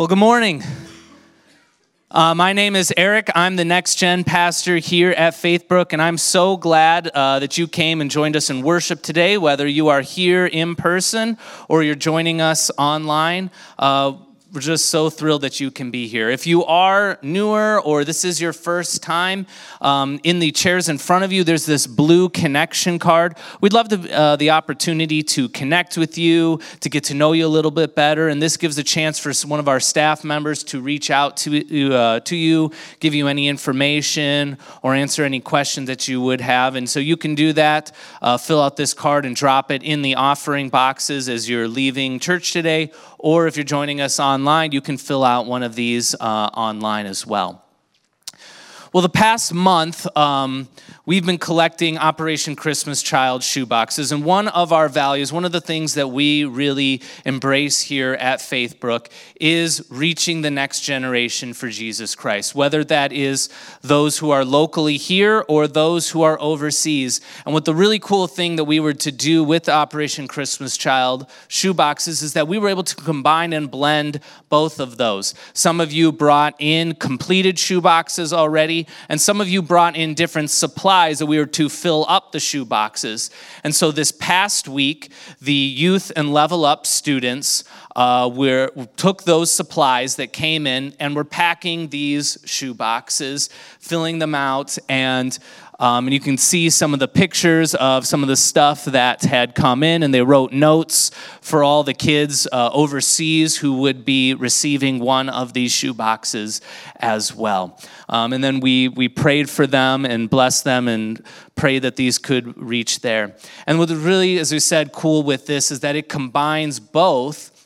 Well, good morning. Uh, my name is Eric. I'm the next gen pastor here at Faithbrook, and I'm so glad uh, that you came and joined us in worship today, whether you are here in person or you're joining us online. Uh, we're just so thrilled that you can be here. If you are newer or this is your first time, um, in the chairs in front of you, there's this blue connection card. We'd love the, uh, the opportunity to connect with you, to get to know you a little bit better. And this gives a chance for one of our staff members to reach out to, uh, to you, give you any information, or answer any questions that you would have. And so you can do that. Uh, fill out this card and drop it in the offering boxes as you're leaving church today or if you're joining us online, you can fill out one of these uh, online as well. Well, the past month, um, we've been collecting Operation Christmas Child shoeboxes. And one of our values, one of the things that we really embrace here at Faithbrook is reaching the next generation for Jesus Christ, whether that is those who are locally here or those who are overseas. And what the really cool thing that we were to do with Operation Christmas Child shoeboxes is that we were able to combine and blend both of those. Some of you brought in completed shoeboxes already, and some of you brought in different supplies supplies that we were to fill up the shoe boxes. And so this past week, the youth and level up students uh, were, took those supplies that came in and were packing these shoe boxes, filling them out, and um, and you can see some of the pictures of some of the stuff that had come in, and they wrote notes for all the kids uh, overseas who would be receiving one of these shoe boxes as well. Um, and then we, we prayed for them and blessed them and prayed that these could reach there. And what really, as we said, cool with this is that it combines both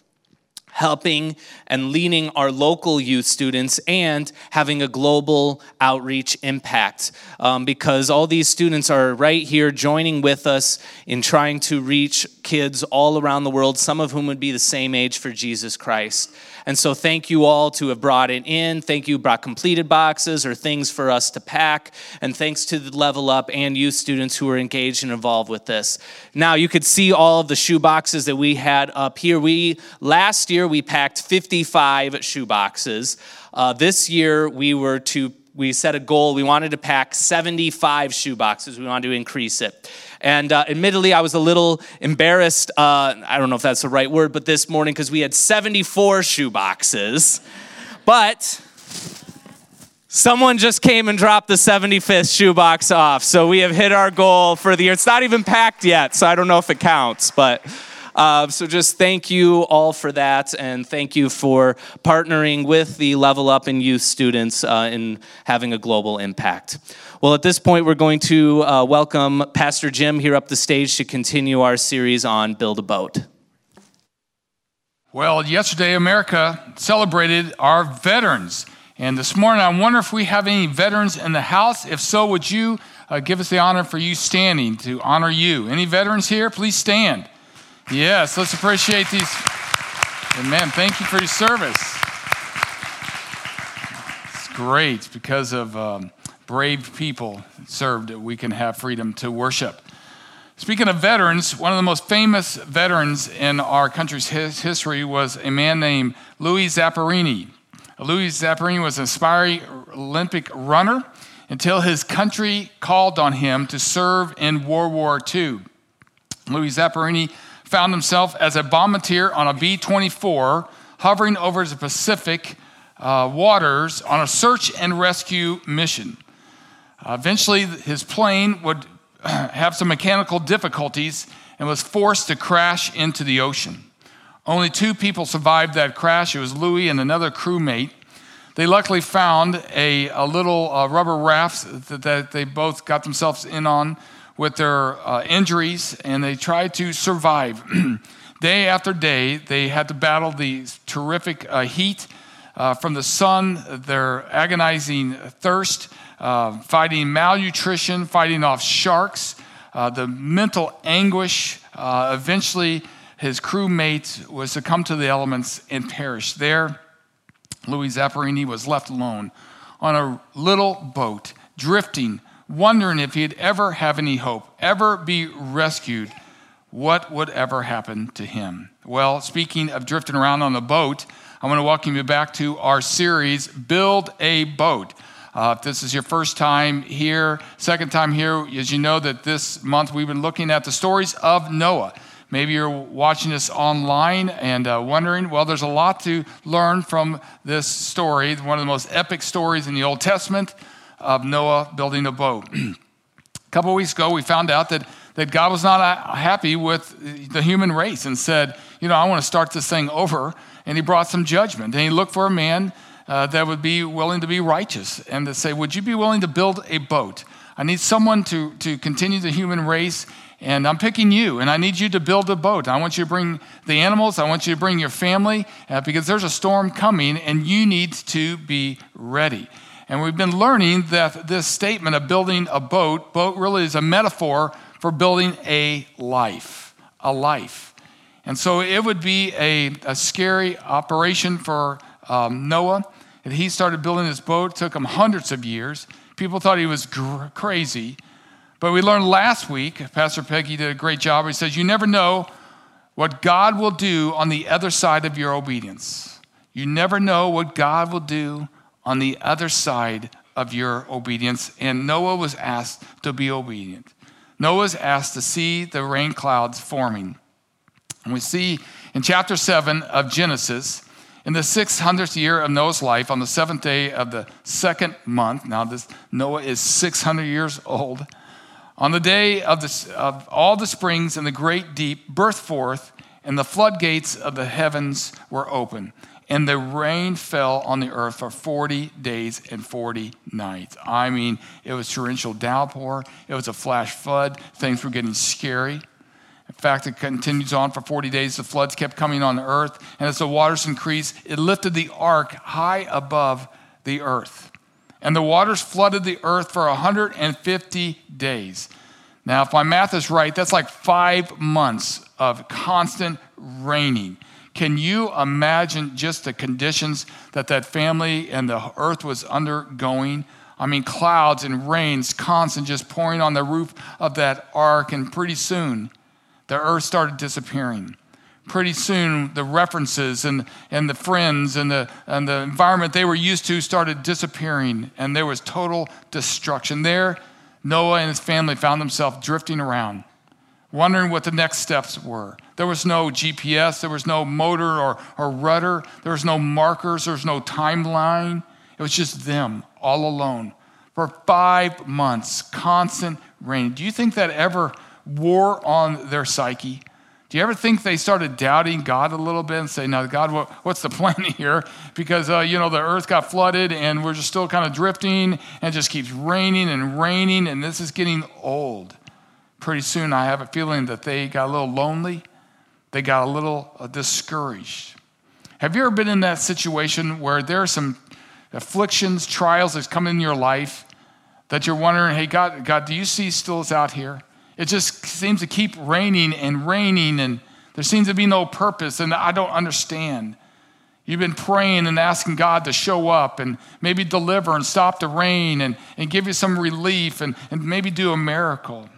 helping and leading our local youth students and having a global outreach impact um, because all these students are right here joining with us in trying to reach kids all around the world, some of whom would be the same age for Jesus Christ. And so, thank you all to have brought it in. Thank you, brought completed boxes or things for us to pack. And thanks to the Level Up and youth students who are engaged and involved with this. Now, you could see all of the shoe boxes that we had up here. We last year we packed 55 shoe boxes. Uh, this year we were to we set a goal. We wanted to pack 75 shoe boxes. We wanted to increase it. And uh, admittedly, I was a little embarrassed. Uh, I don't know if that's the right word, but this morning, because we had 74 shoe boxes. But someone just came and dropped the 75th shoebox off. So we have hit our goal for the year. It's not even packed yet, so I don't know if it counts, but. Uh, so just thank you all for that, and thank you for partnering with the Level Up and Youth students uh, in having a global impact. Well, at this point, we're going to uh, welcome Pastor Jim here up the stage to continue our series on Build a Boat. Well, yesterday, America celebrated our veterans. And this morning, I wonder if we have any veterans in the house. If so, would you uh, give us the honor for you standing to honor you? Any veterans here? Please stand. Yes, let's appreciate these. Amen. Thank you for your service. It's great because of um, brave people served that we can have freedom to worship. Speaking of veterans, one of the most famous veterans in our country's history was a man named Louis Zamperini. Louis Zamperini was an aspiring Olympic runner until his country called on him to serve in World War II. Louis Zamperini found himself as a bombardier on a B 24 hovering over the Pacific uh, waters on a search and rescue mission. Uh, eventually, his plane would have some mechanical difficulties and was forced to crash into the ocean. Only two people survived that crash. It was Louis and another crewmate. They luckily found a, a little uh, rubber raft that, that, they both got themselves in on with their uh, injuries and they tried to survive. day after day, they had to battle the terrific uh, heat uh, from the sun, their agonizing thirst, uh, fighting malnutrition, fighting off sharks, uh, the mental anguish. Uh, eventually, his crewmate was succumbed to the elements and perished. There, Louis Zamperini was left alone on a little boat, drifting wondering if he'd ever have any hope, ever be rescued, what would ever happen to him? Well, speaking of drifting around on the boat, I want to welcome you back to our series, Build a Boat. Uh, if this is your first time here, second time here, as you know that this month we've been looking at the stories of Noah. Maybe you're watching this online and uh, wondering, well, there's a lot to learn from this story, one of the most epic stories in the Old Testament of Noah building a boat. a couple of weeks ago, we found out that, that God was not uh, happy with the human race and said, you know, I want to start this thing over. And he brought some judgment. And he looked for a man uh, that would be willing to be righteous and to say, Would you be willing to build a boat? I need someone to, to continue the human race, and I'm picking you, and I need you to build a boat. I want you to bring the animals, I want you to bring your family, uh, because there's a storm coming, and you need to be ready. And we've been learning that this statement of building a boat, boat really is a metaphor for building a life, a life. And so it would be a, a scary operation for um, Noah. And he started building his boat. It took him hundreds of years. People thought he was gr- crazy. But we learned last week, Pastor Peggy did a great job. He says, You never know what God will do on the other side of your obedience. You never know what God will do on the other side of your obedience. And Noah was asked to be obedient. Noah was asked to see the rain clouds forming. And we see in chapter 7 of Genesis, in the 600th year of Noah's life, on the seventh day of the second month, now this Noah is 600 years old, on the day of, this, of all the springs in the great deep burst forth, and the floodgates of the heavens were open, and the rain fell on the earth for 40 days and 40 nights. I mean, it was torrential downpour, it was a flash flood, things were getting scary. In fact, it continues on for 40 days. The floods kept coming on the earth, and as the waters increased, it lifted the ark high above the earth. And the waters flooded the earth for 150 days. Now, if my math is right, that's like five months of constant raining. Can you imagine just the conditions that that family and the earth was undergoing? I mean, clouds and rains constant just pouring on the roof of that ark, and pretty soon, the earth started disappearing. Pretty soon, the references and, and the friends and the, and the environment they were used to started disappearing, and there was total destruction. There, Noah and his family found themselves drifting around, wondering what the next steps were. There was no GPS, there was no motor or, or rudder, there was no markers, there was no timeline. It was just them all alone for five months, constant rain. Do you think that ever wore on their psyche. Do you ever think they started doubting God a little bit and say, "Now, God, what, what's the plan here?" Because uh, you know the earth got flooded and we're just still kind of drifting, and it just keeps raining and raining, and this is getting old. Pretty soon, I have a feeling that they got a little lonely, they got a little uh, discouraged. Have you ever been in that situation where there are some afflictions, trials that's come in your life that you're wondering, "Hey, God, God, do you see still out here?" It just seems to keep raining and raining, and there seems to be no purpose, and I don't understand. You've been praying and asking God to show up and maybe deliver and stop the rain and, and give you some relief and, and maybe do a miracle.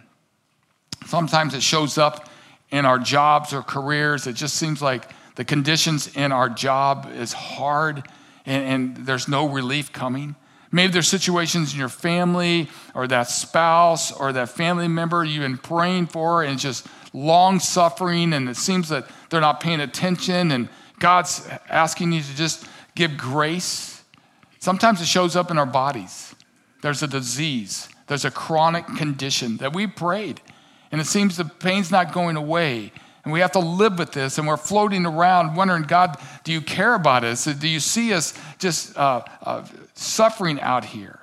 Sometimes it shows up in our jobs or careers. It just seems like the conditions in our job is hard and, and there's no relief coming. Maybe there's situations in your family or that spouse or that family member you've been praying for and just long suffering and it seems that they're not paying attention and God's asking you to just give grace. Sometimes it shows up in our bodies. There's a disease, there's a chronic condition that we prayed and it seems the pain's not going away. And we have to live with this, and we're floating around wondering, God, do you care about us? Do you see us just uh, uh, suffering out here?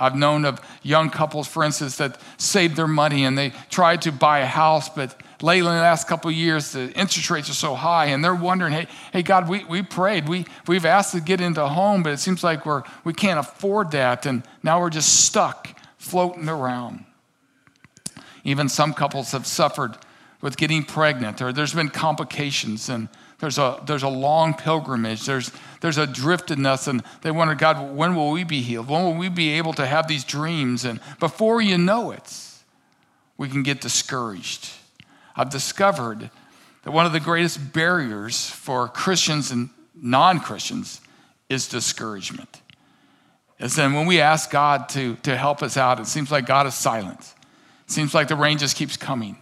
I've known of young couples, for instance, that saved their money and they tried to buy a house, but lately in the last couple of years, the interest rates are so high, and they're wondering, hey, hey God, we, we prayed. We, we've asked to get into a home, but it seems like we're, we can't afford that, and now we're just stuck floating around. Even some couples have suffered with getting pregnant, or there's been complications, and there's a, there's a long pilgrimage, there's, there's a driftedness, and they wonder, God, when will we be healed? When will we be able to have these dreams? And before you know it, we can get discouraged. I've discovered that one of the greatest barriers for Christians and non Christians is discouragement. It's then when we ask God to, to help us out, it seems like God is silent. It seems like the rain just keeps coming.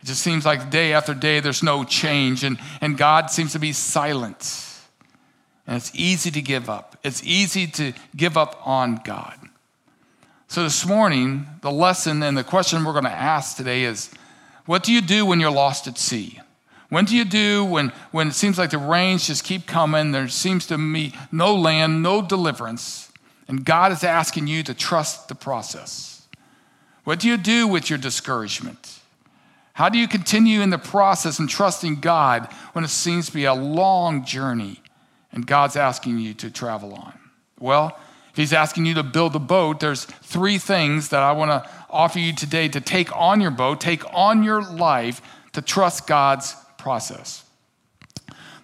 It just seems like day after day there's no change, and, and God seems to be silent. And it's easy to give up. It's easy to give up on God. So, this morning, the lesson and the question we're going to ask today is what do you do when you're lost at sea? When do you do when, when it seems like the rains just keep coming? There seems to be no land, no deliverance, and God is asking you to trust the process. What do you do with your discouragement? How do you continue in the process and trusting God when it seems to be a long journey and God's asking you to travel on? Well, if He's asking you to build a boat, there's three things that I want to offer you today to take on your boat, take on your life, to trust God's process.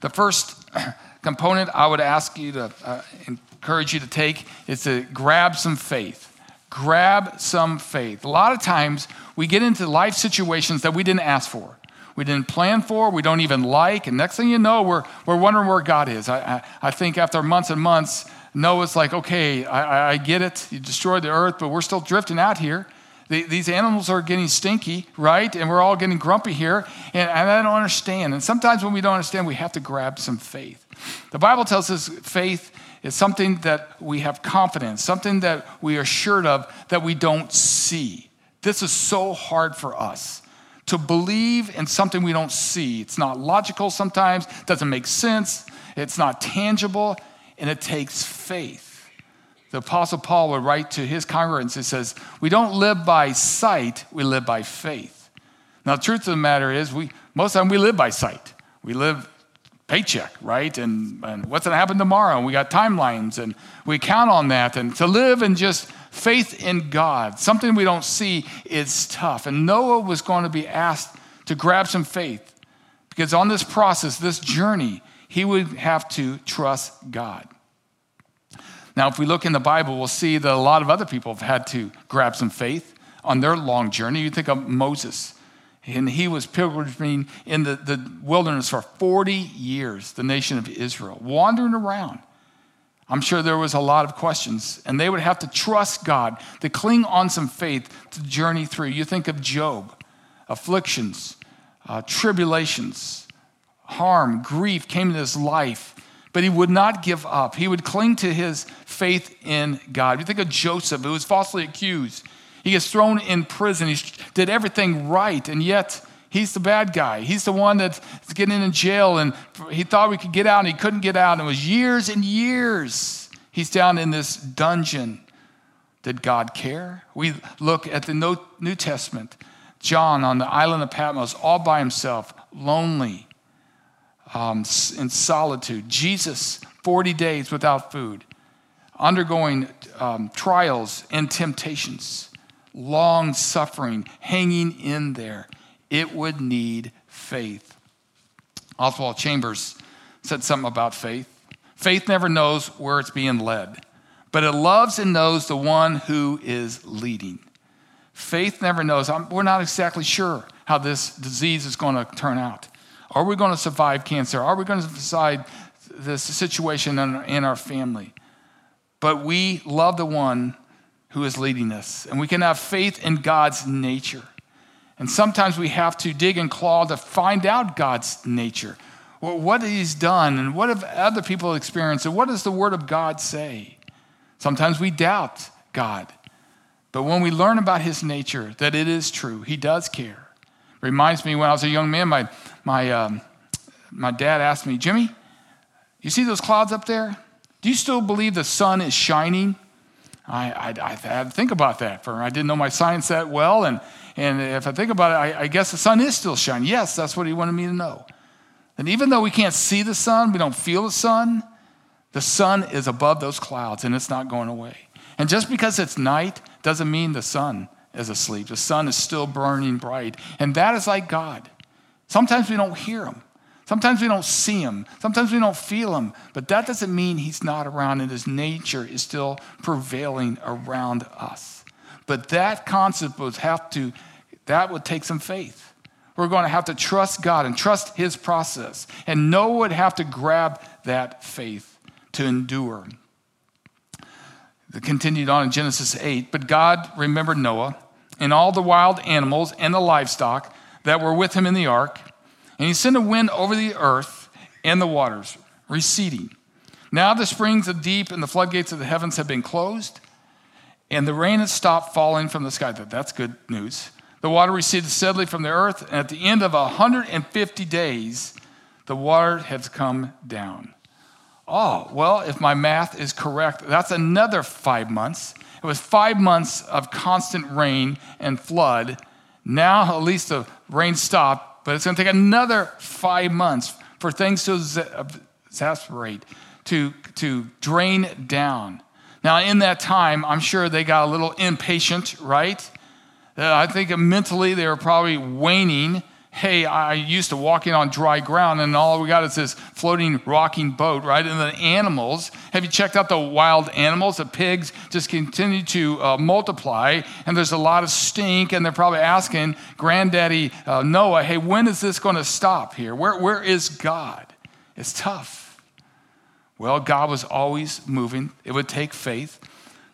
The first component I would ask you to uh, encourage you to take is to grab some faith. Grab some faith. A lot of times we get into life situations that we didn't ask for we didn't plan for, we don't even like. And next thing you know, we're, we're wondering where God is. I, I, I think after months and months, Noah's like, okay, I, I get it. You destroyed the earth, but we're still drifting out here. The, these animals are getting stinky, right? And we're all getting grumpy here. And I don't understand. And sometimes when we don't understand, we have to grab some faith. The Bible tells us faith is something that we have confidence, something that we are assured of that we don't see. This is so hard for us to believe in something we don't see. It's not logical sometimes, doesn't make sense, it's not tangible, and it takes faith. The Apostle Paul would write to his congregants, he says, We don't live by sight, we live by faith. Now, the truth of the matter is, we, most of the time we live by sight. We live paycheck, right? And, and what's going to happen tomorrow? And we got timelines, and we count on that. And to live in just faith in God, something we don't see, is tough. And Noah was going to be asked to grab some faith because on this process, this journey, he would have to trust God. Now, if we look in the Bible, we'll see that a lot of other people have had to grab some faith on their long journey. You think of Moses, and he was pilgrimaging in the, the wilderness for 40 years, the nation of Israel, wandering around. I'm sure there was a lot of questions, and they would have to trust God, to cling on some faith to journey through. You think of Job, afflictions, uh, tribulations, harm, grief came into his life, but he would not give up. He would cling to his faith in God. You think of Joseph, who was falsely accused. He gets thrown in prison. He did everything right, and yet He's the bad guy. He's the one that's getting in jail, and he thought we could get out, and he couldn't get out. And it was years and years he's down in this dungeon. Did God care? We look at the New Testament. John on the island of Patmos, all by himself, lonely, um, in solitude. Jesus, 40 days without food, undergoing um, trials and temptations, long suffering, hanging in there it would need faith. Oswald Chambers said something about faith. Faith never knows where it's being led, but it loves and knows the one who is leading. Faith never knows. I'm, we're not exactly sure how this disease is going to turn out. Are we going to survive cancer? Are we going to decide this situation in our, in our family? But we love the one who is leading us, and we can have faith in God's nature. And sometimes we have to dig and claw to find out God's nature, what He's done, and what have other people experienced, and what does the Word of God say? Sometimes we doubt God. But when we learn about His nature, that it is true, He does care. Reminds me when I was a young man, my, my, um, my dad asked me, Jimmy, you see those clouds up there? Do you still believe the sun is shining? I, I, I had to think about that. For I didn't know my science that well, and and if I think about it, I, I guess the sun is still shining. Yes, that's what he wanted me to know. And even though we can't see the sun, we don't feel the sun, the sun is above those clouds and it's not going away. And just because it's night doesn't mean the sun is asleep. The sun is still burning bright. And that is like God. Sometimes we don't hear him. Sometimes we don't see him. Sometimes we don't feel him. But that doesn't mean he's not around and his nature is still prevailing around us. But that concept would have to, that would take some faith. We're going to have to trust God and trust His process. And Noah would have to grab that faith to endure. It continued on in Genesis 8. But God remembered Noah and all the wild animals and the livestock that were with him in the ark. And he sent a wind over the earth and the waters, receding. Now the springs of deep and the floodgates of the heavens have been closed, and the rain has stopped falling from the sky. That's good news. The water receded steadily from the earth, and at the end of 150 days, the water has come down. Oh, well, if my math is correct, that's another five months. It was five months of constant rain and flood. Now, at least the rain stopped, but it's going to take another five months for things to exasperate, to, to drain down. Now, in that time, I'm sure they got a little impatient, right? Uh, I think mentally they were probably waning hey, I used to walking on dry ground, and all we got is this floating, rocking boat, right? And the animals, have you checked out the wild animals? The pigs just continue to uh, multiply, and there's a lot of stink, and they're probably asking Granddaddy uh, Noah, hey, when is this going to stop here? Where, where is God? It's tough. Well, God was always moving, it would take faith.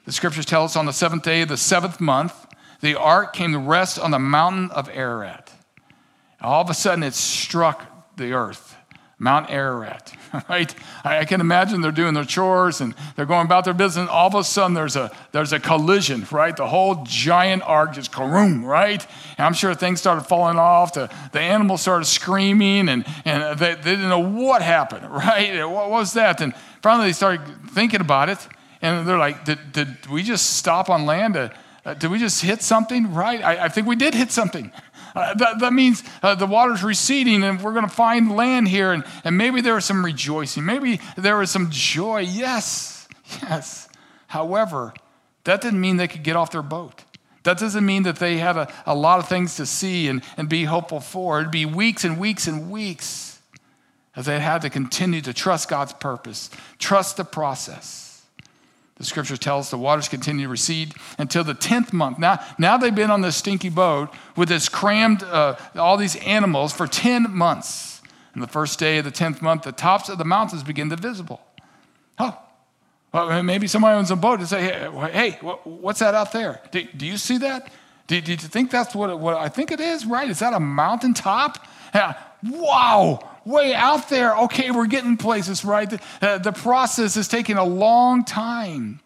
The scriptures tell us on the seventh day of the seventh month, the ark came to rest on the mountain of Ararat. All of a sudden, it struck the earth, Mount Ararat, right? I can imagine they're doing their chores and they're going about their business. All of a sudden, there's a, there's a collision, right? The whole giant ark just karoom, right? And I'm sure things started falling off. The, the animals started screaming and, and they, they didn't know what happened, right? What was that? And finally, they started thinking about it and they're like, did, did we just stop on land? Uh, did we just hit something? Right? I, I think we did hit something. Uh, that, that, means uh, the water's receding and we're going to find land here. And, and maybe there was some rejoicing. Maybe there was some joy. Yes, yes. However, that didn't mean they could get off their boat. That doesn't mean that they had a, a lot of things to see and, and be hopeful for. It'd be weeks and weeks and weeks as they had to continue to trust God's purpose, trust the process. The scripture tells us the waters continue to recede until the 10th month. Now, now they've been on this stinky boat with this crammed, uh, all these animals for 10 months. And the first day of the 10th month, the tops of the mountains begin to visible. Oh, well, maybe somebody owns a boat and say, hey, what's that out there? Do, do you see that? Do, do, you think that's what, what I think it is, right? Is that a mountaintop? Yeah. Wow, way out there. Okay, we're getting places, right? The, uh, the process is taking a long time.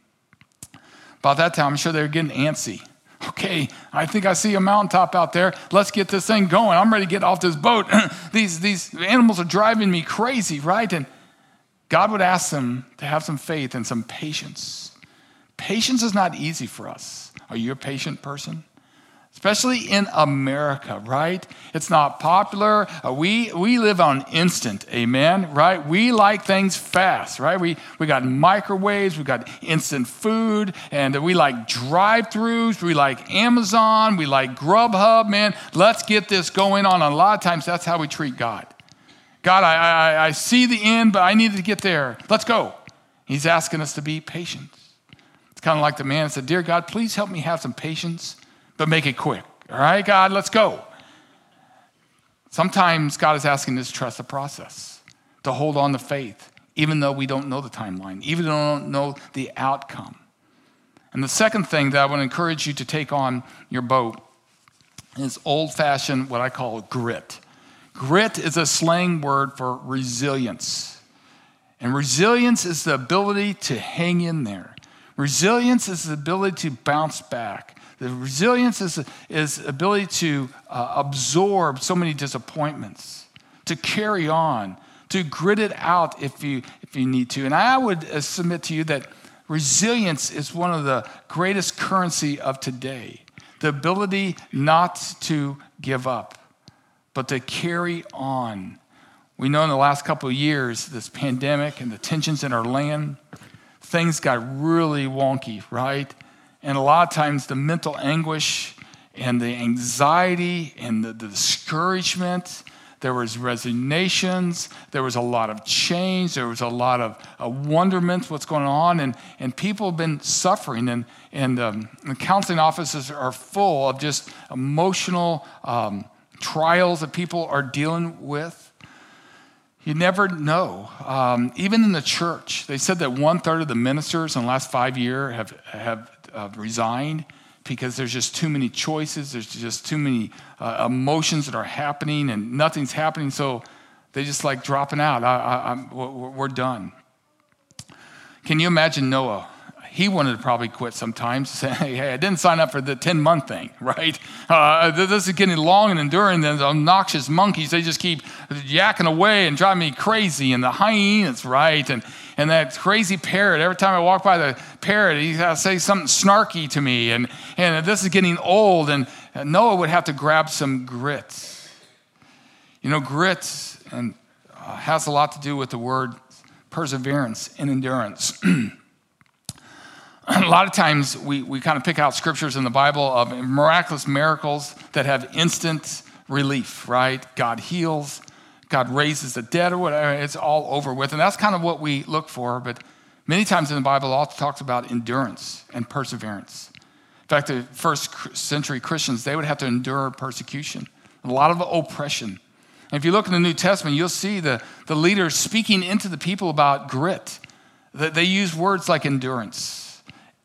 About that time, I'm sure they're getting antsy. Okay, I think I see a mountaintop out there. Let's get this thing going. I'm ready to get off this boat. these, these animals are driving me crazy, right? And God would ask them to have some faith and some patience. Patience is not easy for us. Are you a patient person? Especially in America, right? It's not popular. Uh, we, we live on instant, amen, right? We like things fast, right? We, we got microwaves, we got instant food, and we like drive throughs, we like Amazon, we like Grubhub, man. Let's get this going on. And a lot of times that's how we treat God. God, I, I, I see the end, but I need to get there. Let's go. He's asking us to be patient. It's kind of like the man said, Dear God, please help me have some patience but make it quick. All right, God, let's go. Sometimes God is asking us to trust the process, to hold on to faith, even though we don't know the timeline, even though we don't know the outcome. And the second thing that I to encourage you to take on your boat is old fashioned, what I call grit. Grit is a slang word for resilience. And resilience is the ability to hang in there. Resilience is the ability to bounce back. The resilience is, is ability to uh, absorb so many disappointments, to carry on, to grit it out if you, if you need to. And I would uh, submit to you that resilience is one of the greatest currency of today. The ability not to give up, but to carry on. We know in the last couple of years, this pandemic and the tensions in our land, things got really wonky, right? And a lot of times, the mental anguish and the anxiety and the, the discouragement, there was resignations, there was a lot of change, there was a lot of uh, wonderment, what's going on, and, and people have been suffering. And, and um, the counseling offices are full of just emotional um, trials that people are dealing with. You never know. Um, even in the church, they said that one third of the ministers in the last five years have, have uh, resigned because there's just too many choices. There's just too many uh, emotions that are happening and nothing's happening. So they just like dropping out. I, I, we're done. Can you imagine Noah? He wanted to probably quit sometimes. Say, hey, I didn't sign up for the 10 month thing, right? Uh, this is getting long and enduring. Those obnoxious monkeys, they just keep yakking away and driving me crazy. And the hyenas, right? And, and that crazy parrot, every time I walk by the parrot, he has got to say something snarky to me. And, and this is getting old. And Noah would have to grab some grits. You know, grits and, uh, has a lot to do with the word perseverance and endurance. a lot of times we, we kind of pick out scriptures in the Bible of miraculous miracles that have instant relief, right? God heals, God raises the dead or whatever. It's all over with. And that's kind of what we look for. But many times in the Bible, it also talks about endurance and perseverance. In fact, the first century Christians, they would have to endure persecution, a lot of oppression. And if you look in the New Testament, you'll see the, the leaders speaking into the people about grit. They use words like endurance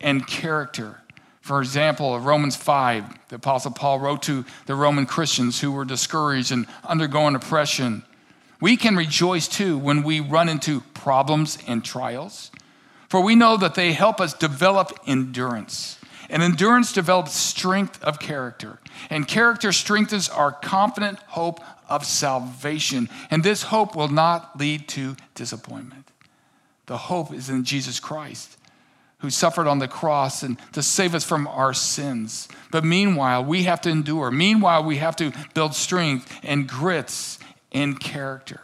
and character. For example, Romans 5, the Apostle Paul wrote to the Roman Christians who were discouraged and undergoing oppression. We can rejoice too when we run into problems and trials, for we know that they help us develop endurance. And endurance develops strength of character. And character strengthens our confident hope of salvation. And this hope will not lead to disappointment. The hope is in Jesus Christ, who suffered on the cross and to save us from our sins. But meanwhile, we have to endure. Meanwhile, we have to build strength and grits and character.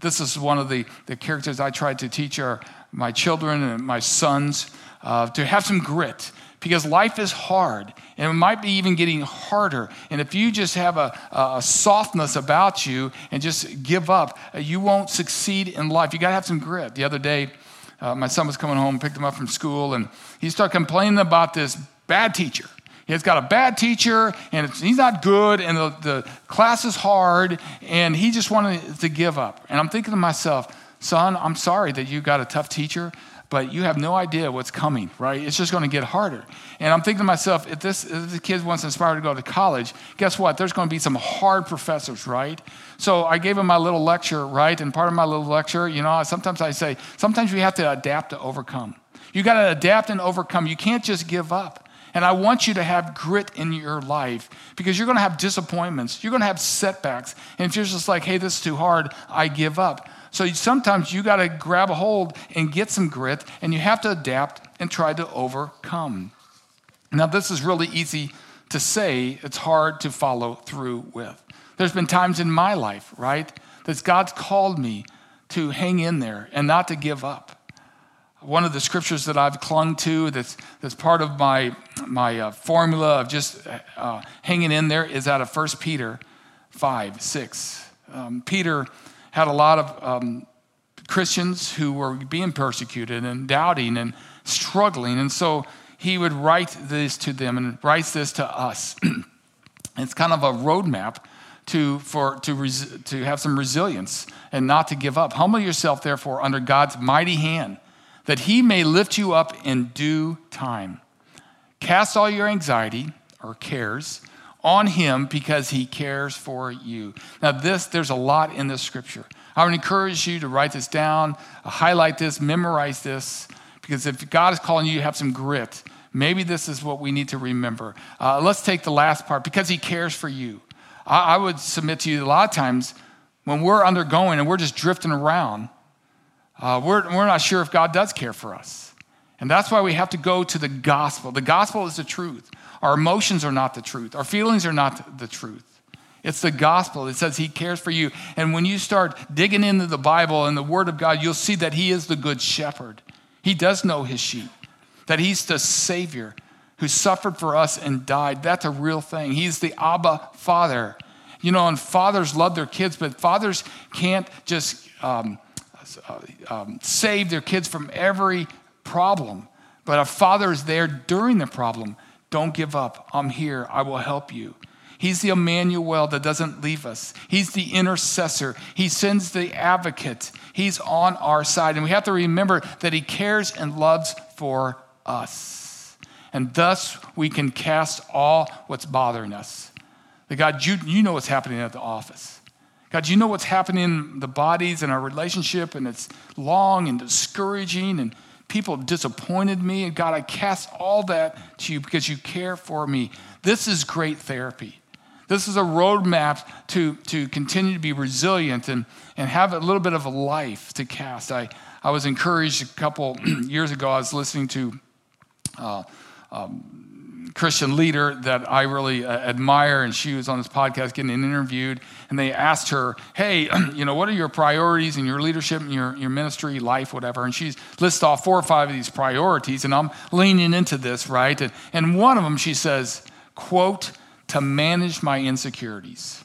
This is one of the, the characters I tried to teach our, my children and my sons uh, to have some grit because life is hard and it might be even getting harder. And if you just have a, a softness about you and just give up, uh, you won't succeed in life. You got to have some grit. The other day, uh, my son was coming home, picked him up from school, and he started complaining about this bad teacher. He's got a bad teacher, and he's not good, and the, the class is hard, and he just wanted to give up. And I'm thinking to myself, son, I'm sorry that you got a tough teacher, but you have no idea what's coming, right? It's just going to get harder. And I'm thinking to myself, if this if the kid wants to inspire to go to college, guess what? There's going to be some hard professors, right? So I gave him my little lecture, right? And part of my little lecture, you know, sometimes I say, sometimes we have to adapt to overcome. You got to adapt and overcome. You can't just give up. And I want you to have grit in your life because you're going to have disappointments. You're going to have setbacks. And if you're just like, hey, this is too hard, I give up. So sometimes you got to grab a hold and get some grit, and you have to adapt and try to overcome. Now, this is really easy to say, it's hard to follow through with. There's been times in my life, right, that God's called me to hang in there and not to give up. One of the scriptures that I've clung to that's, that's part of my, my uh, formula of just uh, hanging in there is out of 1 Peter 5 6. Um, Peter had a lot of um, Christians who were being persecuted and doubting and struggling. And so he would write this to them and writes this to us. it's kind of a roadmap to, for, to, res, to have some resilience and not to give up. Humble yourself, therefore, under God's mighty hand, that he may lift you up in due time. Cast all your anxiety or cares on him because he cares for you. Now, this, there's a lot in this scripture. I would encourage you to write this down, highlight this, memorize this, because if God is calling you to have some grit, maybe this is what we need to remember. Uh, let's take the last part because he cares for you. I, I would submit to you a lot of times when we're undergoing and we're just drifting around, uh, we're, we're not sure if God does care for us. And that's why we have to go to the gospel. The gospel is the truth. Our emotions are not the truth, our feelings are not the truth. It's the gospel. It says he cares for you. And when you start digging into the Bible and the Word of God, you'll see that he is the good shepherd. He does know his sheep, that he's the Savior who suffered for us and died. That's a real thing. He's the Abba Father. You know, and fathers love their kids, but fathers can't just um, uh, um, save their kids from every problem. But a father is there during the problem don't give up. I'm here. I will help you. He's the Emmanuel that doesn't leave us. He's the intercessor. He sends the advocate. He's on our side. And we have to remember that He cares and loves for us. And thus we can cast all what's bothering us. That God, you, you know what's happening at the office. God, you know what's happening in the bodies and our relationship, and it's long and discouraging, and people have disappointed me. And God, I cast all that to you because you care for me. This is great therapy. This is a roadmap to, to continue to be resilient and, and have a little bit of a life to cast. I, I was encouraged a couple years ago, I was listening to uh, um, Christian leader that I really uh, admire, and she was on this podcast getting interviewed, and they asked her, "Hey, you know, what are your priorities in your leadership and your, your ministry, life, whatever?" And she lists off four or five of these priorities, and I'm leaning into this, right? And, and one of them, she says, "quote to manage my insecurities."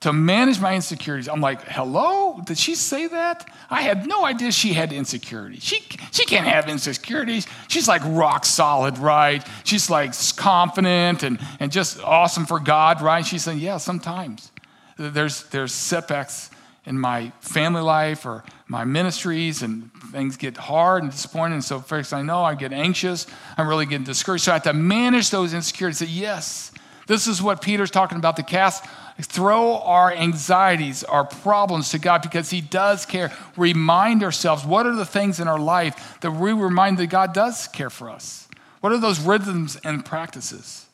To manage my insecurities. I'm like, hello? Did she say that? I had no idea she had insecurities. She, she can't have insecurities. She's like rock solid, right? She's like confident and, and just awesome for God, right? She said, yeah, sometimes there's, there's setbacks in my family life or my ministries and things get hard and disappointing. And so first I know I get anxious. I'm really getting discouraged. So I have to manage those insecurities. Say, yes, this is what Peter's talking about, the cast throw our anxieties, our problems to God because He does care. Remind ourselves what are the things in our life that we remind that God does care for us? What are those rhythms and practices?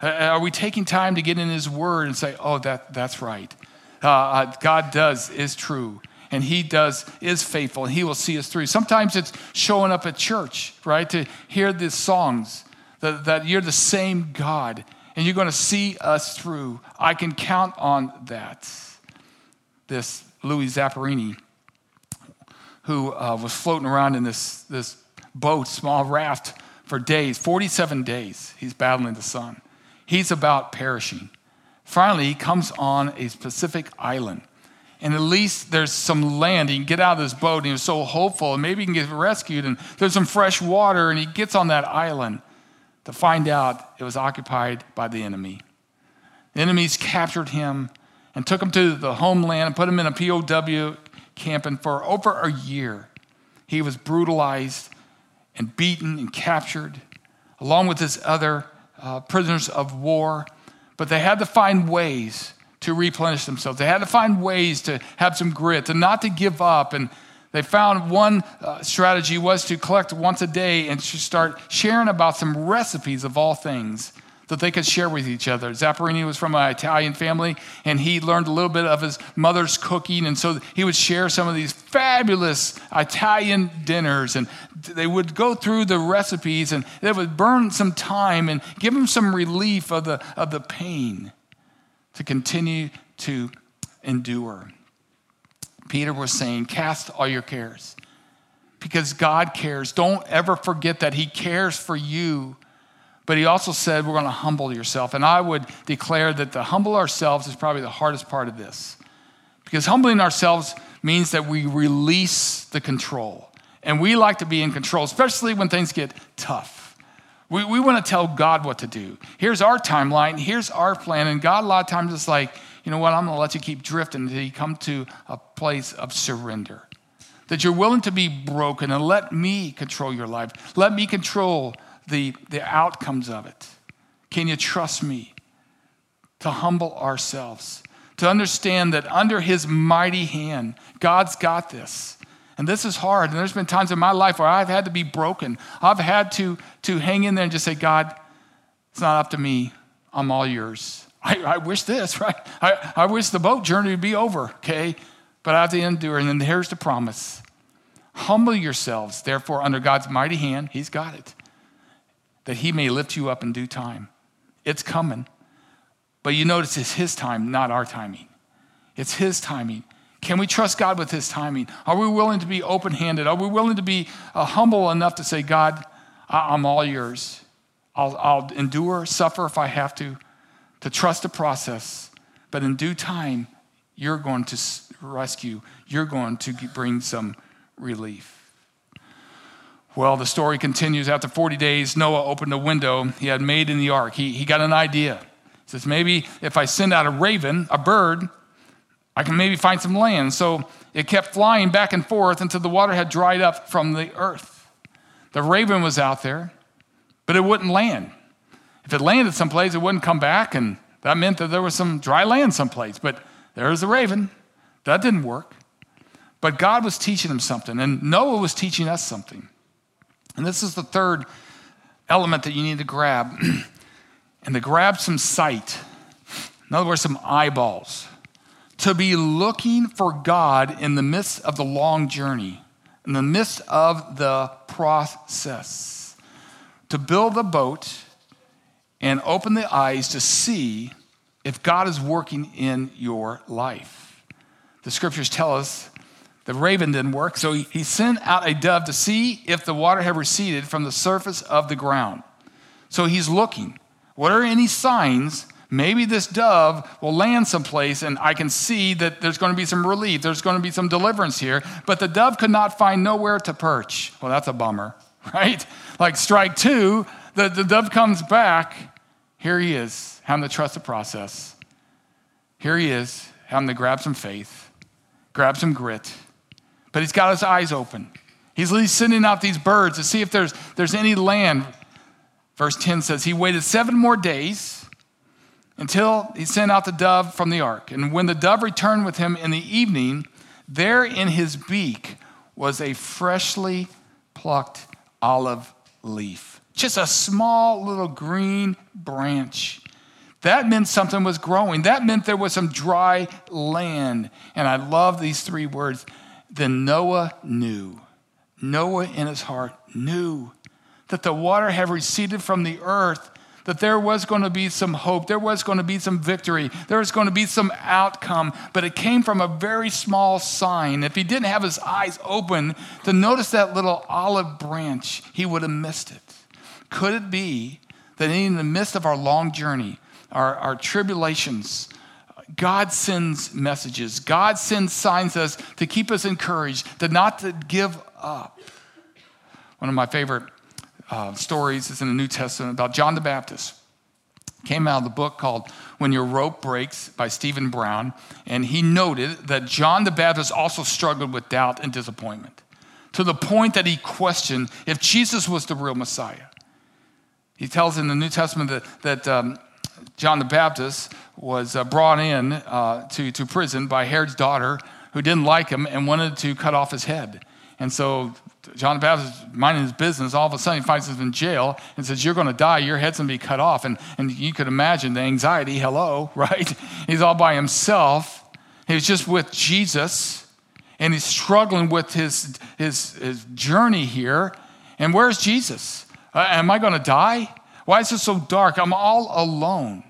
Uh, are we taking time to get in His Word and say, oh, that, that's right? Uh, uh, God does, is true. And he does, is faithful, and he will see us through. Sometimes it's showing up at church, right? To hear the songs that, that you're the same God and you're going to see us through. I can count on that. This Louis Zamperini, who uh, was floating around in this, this boat, small raft, for days 47 days, he's battling the sun. He's about perishing. Finally, he comes on a specific island. And at least there's some land. He can get out of this boat, and he was so hopeful, and maybe he can get rescued, and there's some fresh water, and he gets on that island to find out it was occupied by the enemy. The enemies captured him and took him to the homeland and put him in a POW camp. And for over a year, he was brutalized and beaten and captured, along with his other uh, prisoners of war. But they had to find ways to replenish themselves. They had to find ways to have some grit, and not to give up and they found one uh, strategy was to collect once a day and to start sharing about some recipes of all things that they could share with each other. Zamperini was from an Italian family, and he learned a little bit of his mother's cooking, and so he would share some of these fabulous Italian dinners, and they would go through the recipes, and they would burn some time and give him some relief of the, of the pain to continue to endure. Peter was saying, Cast all your cares because God cares. Don't ever forget that He cares for you. But He also said, We're going to humble yourself. And I would declare that to humble ourselves is probably the hardest part of this because humbling ourselves means that we release the control. And we like to be in control, especially when things get tough. We, we want to tell God what to do. Here's our timeline, here's our plan. And God, a lot of times, is like, you know what, I'm going to let you keep drifting until you come to a place of surrender. That you're willing to be broken and let me control your life. Let me control the, the outcomes of it. Can you trust me? To humble ourselves, to understand that under his mighty hand, God's got this. And this is hard. And there's been times in my life where I've had to be broken. I've had to, to hang in there and just say, God, it's not up to me. I'm all yours. I, I wish this, right? I, I wish the boat journey would be over, okay? But I have to endure. And then here's the promise Humble yourselves, therefore, under God's mighty hand, He's got it, that He may lift you up in due time. It's coming. But you notice it's His time, not our timing. It's His timing. Can we trust God with His timing? Are we willing to be open handed? Are we willing to be uh, humble enough to say, God, I- am all yours? I'll, I'll endure, suffer if I have to to trust the process, but in due time, you're going to rescue, you're going to bring some relief. Well, the story continues. After 40 days, Noah opened a window he had made in the ark. He, he got an idea. He says, maybe if I send out a raven, a bird, I can maybe find some land. So it kept flying back and forth until the water had dried up from the earth. The raven was out there, but it wouldn't land. If it landed someplace, it wouldn't come back, and that meant that there was some dry land someplace. But there was the raven. That didn't work. But God was teaching him something, and Noah was teaching us something. And this is the third element that you need to grab, and to grab some sight. In other words, some eyeballs. To be looking for God in the midst of the long journey, in the midst of the process. To build a boat and open the eyes to see if God is working in your life. The scriptures tell us the raven didn't work, so he, sent out a dove to see if the water had receded from the surface of the ground. So he's looking. What are any signs? Maybe this dove will land someplace and I can see that there's going to be some relief, there's going to be some deliverance here. But the dove could not find nowhere to perch. Well, that's a bummer, right? Like strike two, the, the dove comes back. Here he is, having to trust the process. Here he is, having to grab some faith, grab some grit but he's got his eyes open. He's sending out these birds to see if there's, there's any land. Verse 10 says, He waited seven more days until he sent out the dove from the ark. And when the dove returned with him in the evening, there in his beak was a freshly plucked olive leaf, just a small little green branch. That meant something was growing. That meant there was some dry land. And I love these three words then Noah knew. Noah in his heart knew that the water had receded from the earth, that there was going to be some hope, there was going to be some victory, there was going to be some outcome, but it came from a very small sign. If he didn't have his eyes open to notice that little olive branch, he would have missed it. Could it be that in the midst of our long journey, our, our tribulations, God sends messages. God sends signs to us to keep us encouraged, to not to give up. One of my favorite uh, stories is in the New Testament about John the Baptist. Came out of the book called When Your Rope Breaks by Stephen Brown, and he noted that John the Baptist also struggled with doubt and disappointment to the point that he questioned if Jesus was the real Messiah. He tells in the New Testament that, that um, John the Baptist was uh, brought in uh, to, to prison by Herod's daughter who didn't like him and wanted to cut off his head. And so John the Baptist, minding his business, all of a sudden he finds himself in jail and says, You're going to die, your head's going to be cut off. And, and you could imagine the anxiety, hello, right? He's all by himself. He's just with Jesus and he's struggling with his, his, his journey here. And where's Jesus? Uh, am I going to die? Why is it so dark? I'm all alone.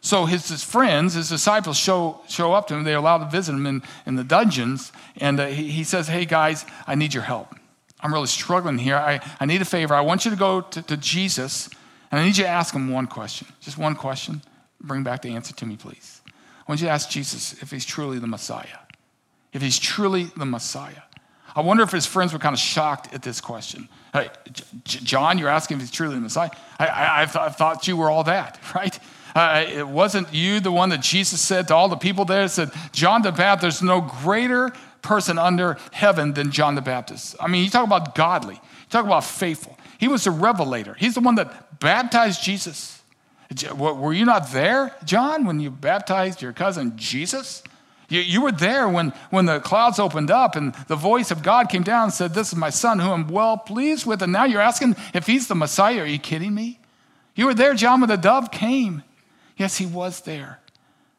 So his, his, friends, his disciples show, show up to him. They allow to visit him in, in the dungeons. And uh, he, he, says, Hey, guys, I need your help. I'm really struggling here. I, I need a favor. I want you to go to, to Jesus, and I need you to ask him one question. Just one question. Bring back the answer to me, please. I want you to ask Jesus if he's truly the Messiah. If he's truly the Messiah. I wonder if his friends were kind of shocked at this question. Hey, John, you're asking if he's truly the Messiah. I, I, I, th- I thought you were all that, right? Uh, it wasn't you the one that Jesus said to all the people there, said, John the Baptist, there's no greater person under heaven than John the Baptist. I mean, you talk about godly, you talk about faithful. He was the revelator, he's the one that baptized Jesus. Were you not there, John, when you baptized your cousin Jesus? You, you, were there when, when the clouds opened up and the voice of God came down and said, This is my son who I'm well pleased with. And now you're asking if he's the Messiah. Are you kidding me? You were there, John, when the dove came. Yes, he was there.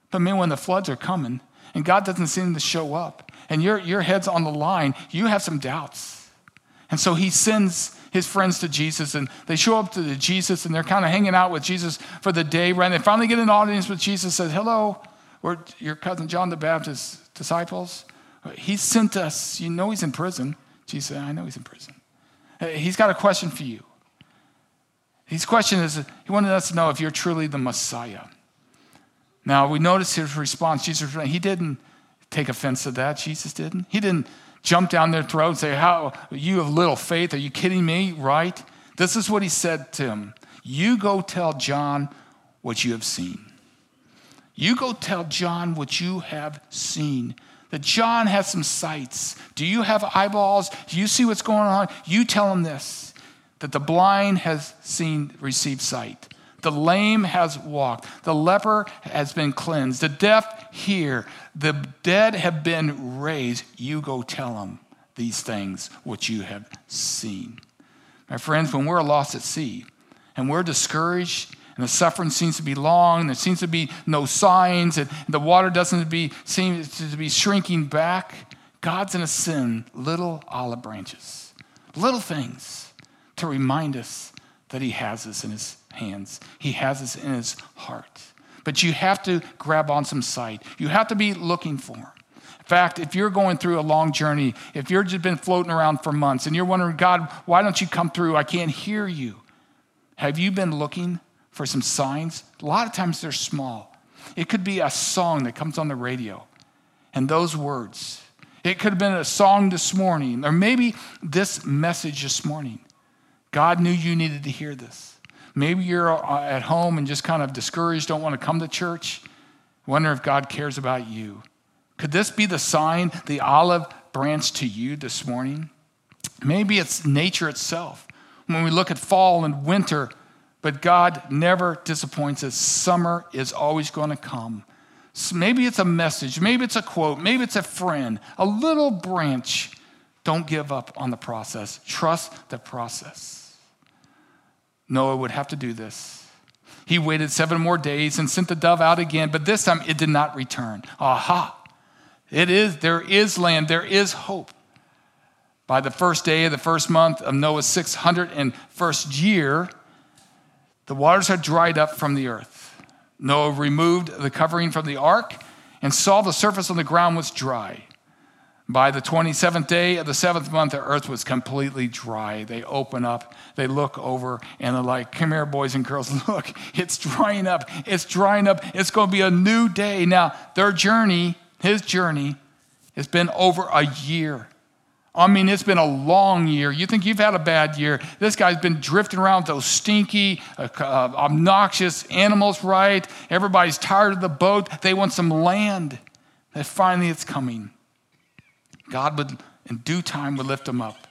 But man, when the floods are coming and God doesn't seem to show up and your, your head's on the line, you have some doubts. And so he sends his friends to Jesus and they show up to Jesus and they're kind of hanging out with Jesus for the day, right? And they finally get an audience with Jesus, says, Hello, we're your cousin John the Baptist's disciples. He sent us. You know he's in prison. Jesus said, I know he's in prison. Uh, he's got a question for you. His question is, he wanted us to know if you're truly the Messiah. Now, we notice his response. Jesus, he didn't take offense to that. Jesus didn't. He didn't jump down their throat and say, How, you have little faith. Are you kidding me? Right? This is what he said to him You go tell John what you have seen. You go tell John what you have seen. That John has some sights. Do you have eyeballs? Do you see what's going on? You tell him this that the blind has seen, received sight. The lame has walked. The leper has been cleansed. The deaf hear. The dead have been raised. You go tell them these things which you have seen. My friends, when we're lost at sea and we're discouraged and the suffering seems to be long, and there seems to be no signs, and the water doesn't be, seem to be shrinking back, God's going to send little olive branches, little things to remind us that He has us in His hands. He has us in his heart. But you have to grab on some sight. You have to be looking for him. In fact, if you're going through a long journey, if you've just been floating around for months and you're wondering, God, why don't you come through? I can't hear you. Have you been looking for some signs? A lot of times they're small. It could be a song that comes on the radio and those words. It could have been a song this morning, or maybe this message this morning. God knew you needed to hear this. Maybe you're uh, at home and just kind of discouraged, don't want to come to church. Wonder if God cares about you. Could this be the sign, the olive branch to you this morning? Maybe it's nature itself. When we look at fall and winter, but God never disappoints us. Summer is always going to come. So maybe it's a message, maybe it's a quote, maybe it's a friend, a little branch. Don't give up on the process. Trust the process. Noah would have to do this. He waited seven more days and sent the dove out again, but this time it did not return. Aha! It is, there is land, there is hope. By the first day of the first month of Noah's 601st year, the waters had dried up from the earth. Noah removed the covering from the ark and saw the surface of the ground was dry. By the 27th day of the seventh month, the earth was completely dry. They open up, they look over, and they're like, Come here, boys and girls, look, it's drying up. It's drying up. It's going to be a new day. Now, their journey, his journey, has been over a year. I mean, it's been a long year. You think you've had a bad year. This guy's been drifting around with those stinky, uh, uh obnoxious animals, right? Everybody's tired of the boat. They want some land. And finally, it's coming. God would, in due time, would lift him up.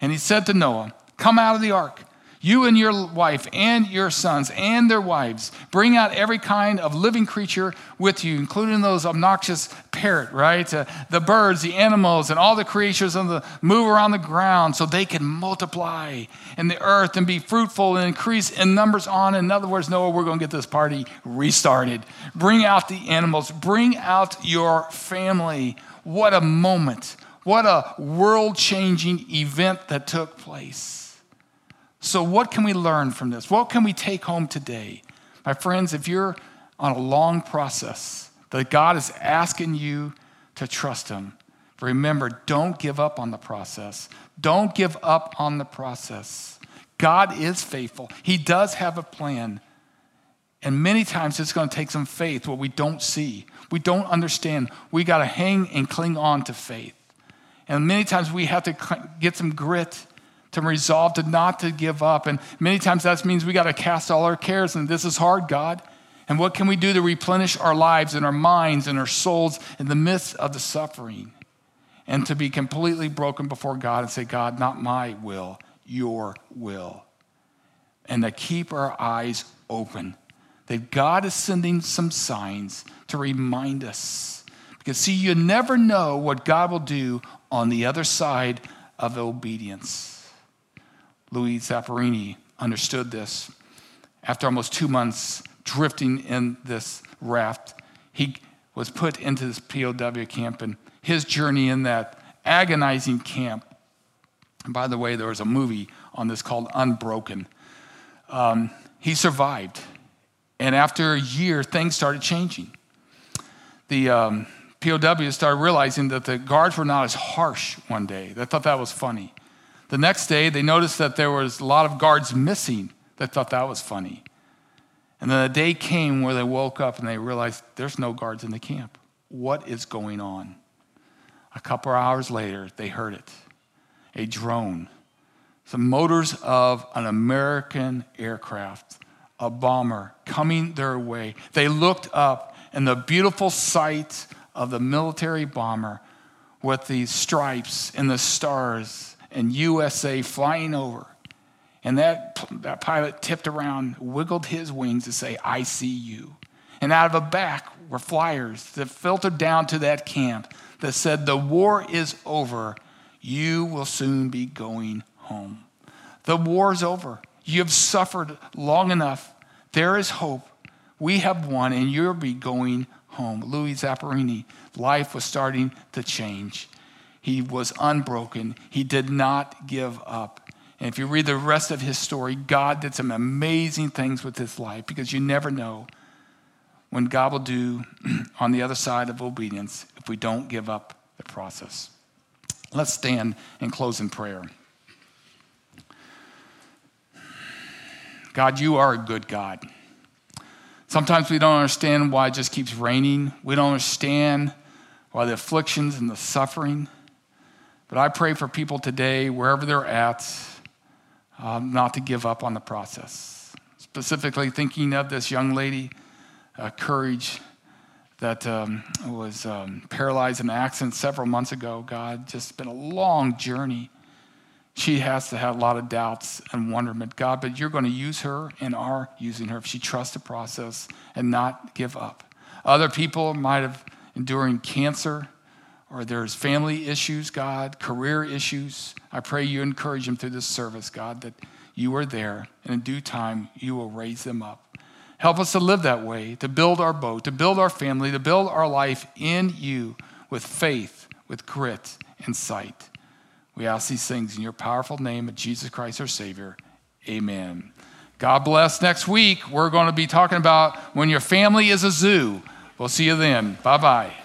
And he said to Noah, Come out of the ark, you and your wife and your sons and their wives. Bring out every kind of living creature with you, including those obnoxious parrot, right? Uh, the birds, the animals, and all the creatures on the move around the ground so they can multiply in the earth and be fruitful and increase in numbers on. In other words, Noah, we're going to get this party restarted. Bring out the animals, bring out your family what a moment. What a world changing event that took place. So, what can we learn from this? What can we take home today? My friends, if you're on a long process that God is asking you to trust Him, remember, don't give up on the process. Don't give up on the process. God is faithful, He does have a plan. And many times it's going to take some faith, what we don't see we don't understand. We got to hang and cling on to faith. And many times we have to get some grit to resolve to not to give up. And many times that means we got to cast all our cares. And this is hard, God. And what can we do to replenish our lives and our minds and our souls in the midst of the suffering? And to be completely broken before God and say, God, not my will, your will. And to keep our eyes open that God is sending some signs to remind us. Because, see, you never know what God will do on the other side of obedience. Louis Zamperini understood this. After almost two months drifting in this raft, he was put into this POW camp, and his journey in that agonizing camp. And by the way, there was a movie on this called Unbroken. Um, he survived. And after a year, things started changing. The um, POWs started realizing that the guards were not as harsh one day. They thought that was funny. The next day, they noticed that there was a lot of guards missing. They thought that was funny. And then a day came where they woke up and they realized there's no guards in the camp. What is going on? A couple hours later, they heard it a drone, some motors of an American aircraft a bomber coming their way. They looked up and the beautiful sight of the military bomber with the stripes and the stars and USA flying over. And that, that pilot tipped around, wiggled his wings to say, I see you. And out of the back were flyers that filtered down to that camp that said, The war is over. You will soon be going home. The war is over. You have suffered long enough. There is hope. We have won, and you'll be going home. Louis Zamperini, life was starting to change. He was unbroken. He did not give up. And if you read the rest of his story, God did some amazing things with his life because you never know when God will do on the other side of obedience if we don't give up the process. Let's stand and close in prayer. God, you are a good God. Sometimes we don't understand why it just keeps raining. We don't understand why the afflictions and the suffering. But I pray for people today, wherever they're at, um, not to give up on the process. Specifically, thinking of this young lady, uh, Courage, that um, was um, paralyzed in an accident several months ago. God, just been a long journey she has to have a lot of doubts and wonderment. God, but you're going to use her and are using her if she trusts the process and not give up. Other people might have enduring cancer or there's family issues, God, career issues. I pray you encourage them through this service, God, that you are there and in due time you will raise them up. Help us to live that way, to build our boat, to build our family, to build our life in you with faith, with grit and sight. We ask these things in your powerful name of Jesus Christ, our Savior. Amen. God bless. Next week, we're going to be talking about when your family is a zoo. We'll see you then. Bye bye.